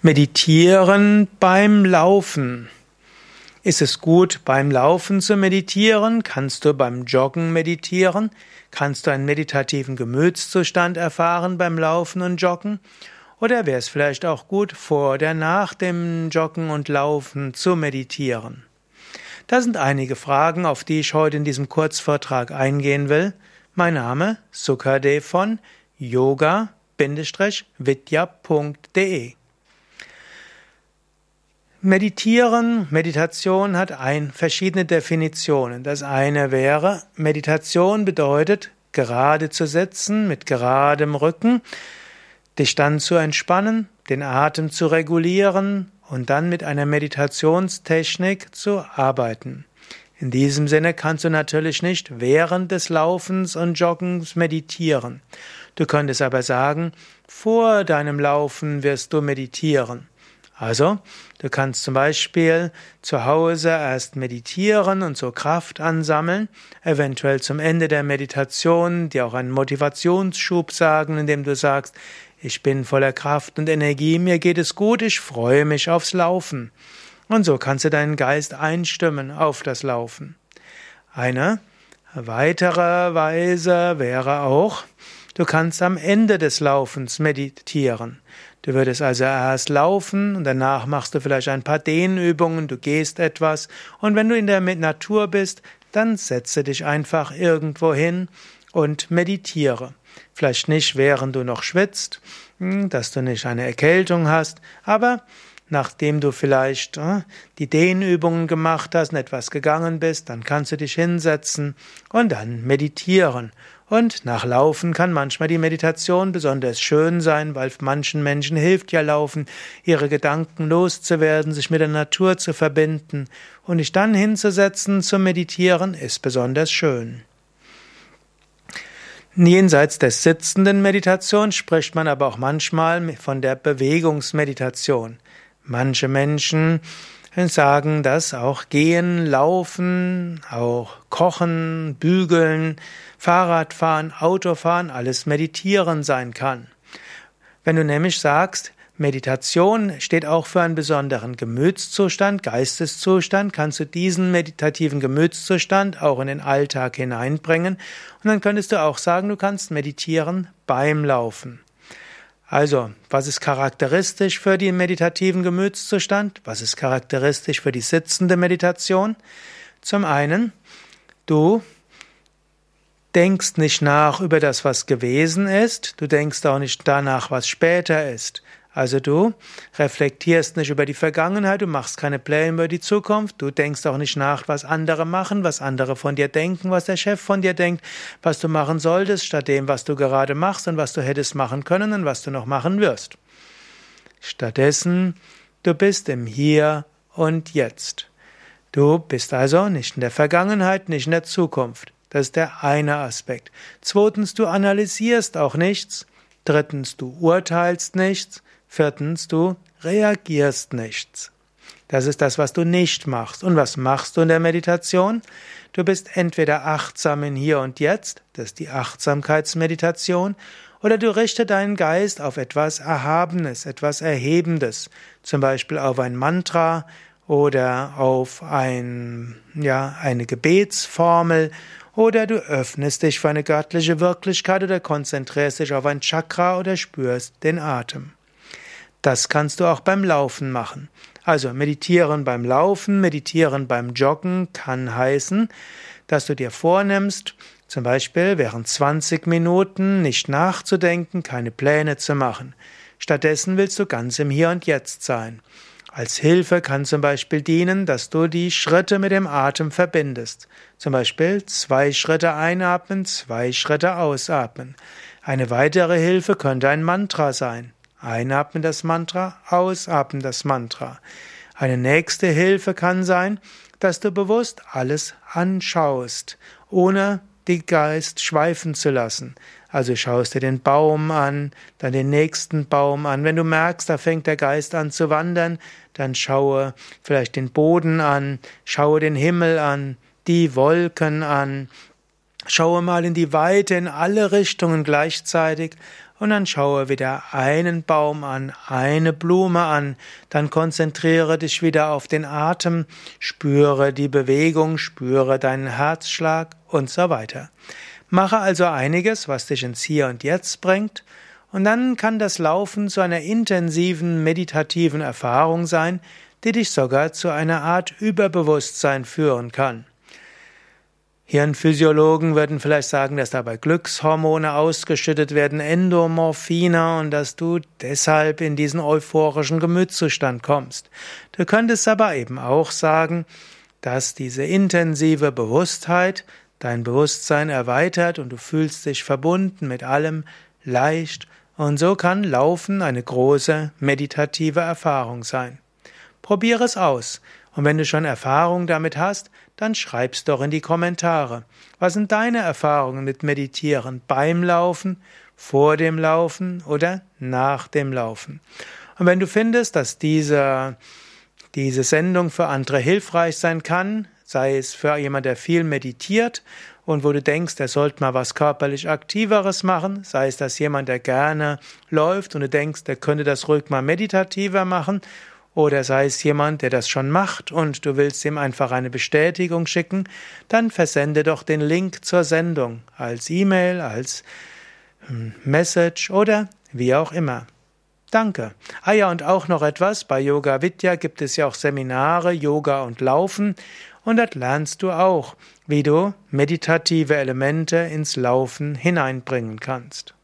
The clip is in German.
Meditieren beim Laufen. Ist es gut, beim Laufen zu meditieren? Kannst du beim Joggen meditieren? Kannst du einen meditativen Gemütszustand erfahren beim Laufen und Joggen? Oder wäre es vielleicht auch gut, vor oder nach dem Joggen und Laufen zu meditieren? Das sind einige Fragen, auf die ich heute in diesem Kurzvortrag eingehen will. Mein Name Sukade von yoga-vidya.de Meditieren, Meditation hat ein, verschiedene Definitionen. Das eine wäre, Meditation bedeutet, gerade zu sitzen, mit geradem Rücken, dich dann zu entspannen, den Atem zu regulieren und dann mit einer Meditationstechnik zu arbeiten. In diesem Sinne kannst du natürlich nicht während des Laufens und Joggens meditieren. Du könntest aber sagen, vor deinem Laufen wirst du meditieren. Also, du kannst zum Beispiel zu Hause erst meditieren und so Kraft ansammeln, eventuell zum Ende der Meditation dir auch einen Motivationsschub sagen, indem du sagst, ich bin voller Kraft und Energie, mir geht es gut, ich freue mich aufs Laufen. Und so kannst du deinen Geist einstimmen auf das Laufen. Eine weitere Weise wäre auch, du kannst am Ende des Laufens meditieren. Du würdest also erst laufen und danach machst du vielleicht ein paar Dehnübungen, du gehst etwas und wenn du in der Natur bist, dann setze dich einfach irgendwo hin und meditiere. Vielleicht nicht, während du noch schwitzt, hm, dass du nicht eine Erkältung hast, aber nachdem du vielleicht äh, die Dehnübungen gemacht hast und etwas gegangen bist, dann kannst du dich hinsetzen und dann meditieren. Und nach Laufen kann manchmal die Meditation besonders schön sein, weil manchen Menschen hilft ja Laufen, ihre Gedanken loszuwerden, sich mit der Natur zu verbinden. Und dich dann hinzusetzen zum Meditieren ist besonders schön. Jenseits der sitzenden Meditation spricht man aber auch manchmal von der Bewegungsmeditation. Manche Menschen sagen, dass auch Gehen, Laufen, auch Kochen, Bügeln, Fahrradfahren, Autofahren, alles Meditieren sein kann. Wenn du nämlich sagst, Meditation steht auch für einen besonderen Gemütszustand, Geisteszustand, kannst du diesen meditativen Gemütszustand auch in den Alltag hineinbringen und dann könntest du auch sagen, du kannst meditieren beim Laufen. Also, was ist charakteristisch für den meditativen Gemütszustand? Was ist charakteristisch für die sitzende Meditation? Zum einen, du denkst nicht nach über das, was gewesen ist, du denkst auch nicht danach, was später ist. Also du reflektierst nicht über die Vergangenheit, du machst keine Pläne über die Zukunft, du denkst auch nicht nach, was andere machen, was andere von dir denken, was der Chef von dir denkt, was du machen solltest, statt dem, was du gerade machst und was du hättest machen können und was du noch machen wirst. Stattdessen, du bist im Hier und Jetzt. Du bist also nicht in der Vergangenheit, nicht in der Zukunft. Das ist der eine Aspekt. Zweitens, du analysierst auch nichts. Drittens, du urteilst nichts. Viertens, du reagierst nichts. Das ist das, was du nicht machst. Und was machst du in der Meditation? Du bist entweder achtsam in Hier und Jetzt, das ist die Achtsamkeitsmeditation, oder du richtest deinen Geist auf etwas Erhabenes, etwas Erhebendes, zum Beispiel auf ein Mantra oder auf ein, ja, eine Gebetsformel oder du öffnest dich für eine göttliche Wirklichkeit oder konzentrierst dich auf ein Chakra oder spürst den Atem. Das kannst du auch beim Laufen machen. Also meditieren beim Laufen, meditieren beim Joggen kann heißen, dass du dir vornimmst, zum Beispiel während 20 Minuten nicht nachzudenken, keine Pläne zu machen. Stattdessen willst du ganz im Hier und Jetzt sein. Als Hilfe kann zum Beispiel dienen, dass du die Schritte mit dem Atem verbindest. Zum Beispiel zwei Schritte einatmen, zwei Schritte ausatmen. Eine weitere Hilfe könnte ein Mantra sein. Einatmen das Mantra, ausatmen das Mantra. Eine nächste Hilfe kann sein, dass du bewusst alles anschaust, ohne die Geist schweifen zu lassen. Also schaust dir den Baum an, dann den nächsten Baum an. Wenn du merkst, da fängt der Geist an zu wandern, dann schaue vielleicht den Boden an, schaue den Himmel an, die Wolken an, Schaue mal in die Weite, in alle Richtungen gleichzeitig und dann schaue wieder einen Baum an, eine Blume an, dann konzentriere dich wieder auf den Atem, spüre die Bewegung, spüre deinen Herzschlag und so weiter. Mache also einiges, was dich ins Hier und Jetzt bringt, und dann kann das Laufen zu einer intensiven meditativen Erfahrung sein, die dich sogar zu einer Art Überbewusstsein führen kann. Hirnphysiologen würden vielleicht sagen, dass dabei Glückshormone ausgeschüttet werden, Endomorphine, und dass du deshalb in diesen euphorischen Gemütszustand kommst. Du könntest aber eben auch sagen, dass diese intensive Bewusstheit dein Bewusstsein erweitert und du fühlst dich verbunden mit allem, leicht, und so kann Laufen eine große meditative Erfahrung sein. Probiere es aus. Und wenn du schon Erfahrung damit hast, dann schreib's doch in die Kommentare. Was sind deine Erfahrungen mit Meditieren beim Laufen, vor dem Laufen oder nach dem Laufen? Und wenn du findest, dass diese, diese Sendung für andere hilfreich sein kann, sei es für jemand, der viel meditiert und wo du denkst, er sollte mal was körperlich Aktiveres machen, sei es dass jemand, der gerne läuft und du denkst, der könnte das ruhig mal meditativer machen oder sei es jemand, der das schon macht und du willst ihm einfach eine Bestätigung schicken, dann versende doch den Link zur Sendung als E-Mail, als hm, Message oder wie auch immer. Danke. Ah ja, und auch noch etwas. Bei Yoga Vidya gibt es ja auch Seminare, Yoga und Laufen. Und dort lernst du auch, wie du meditative Elemente ins Laufen hineinbringen kannst.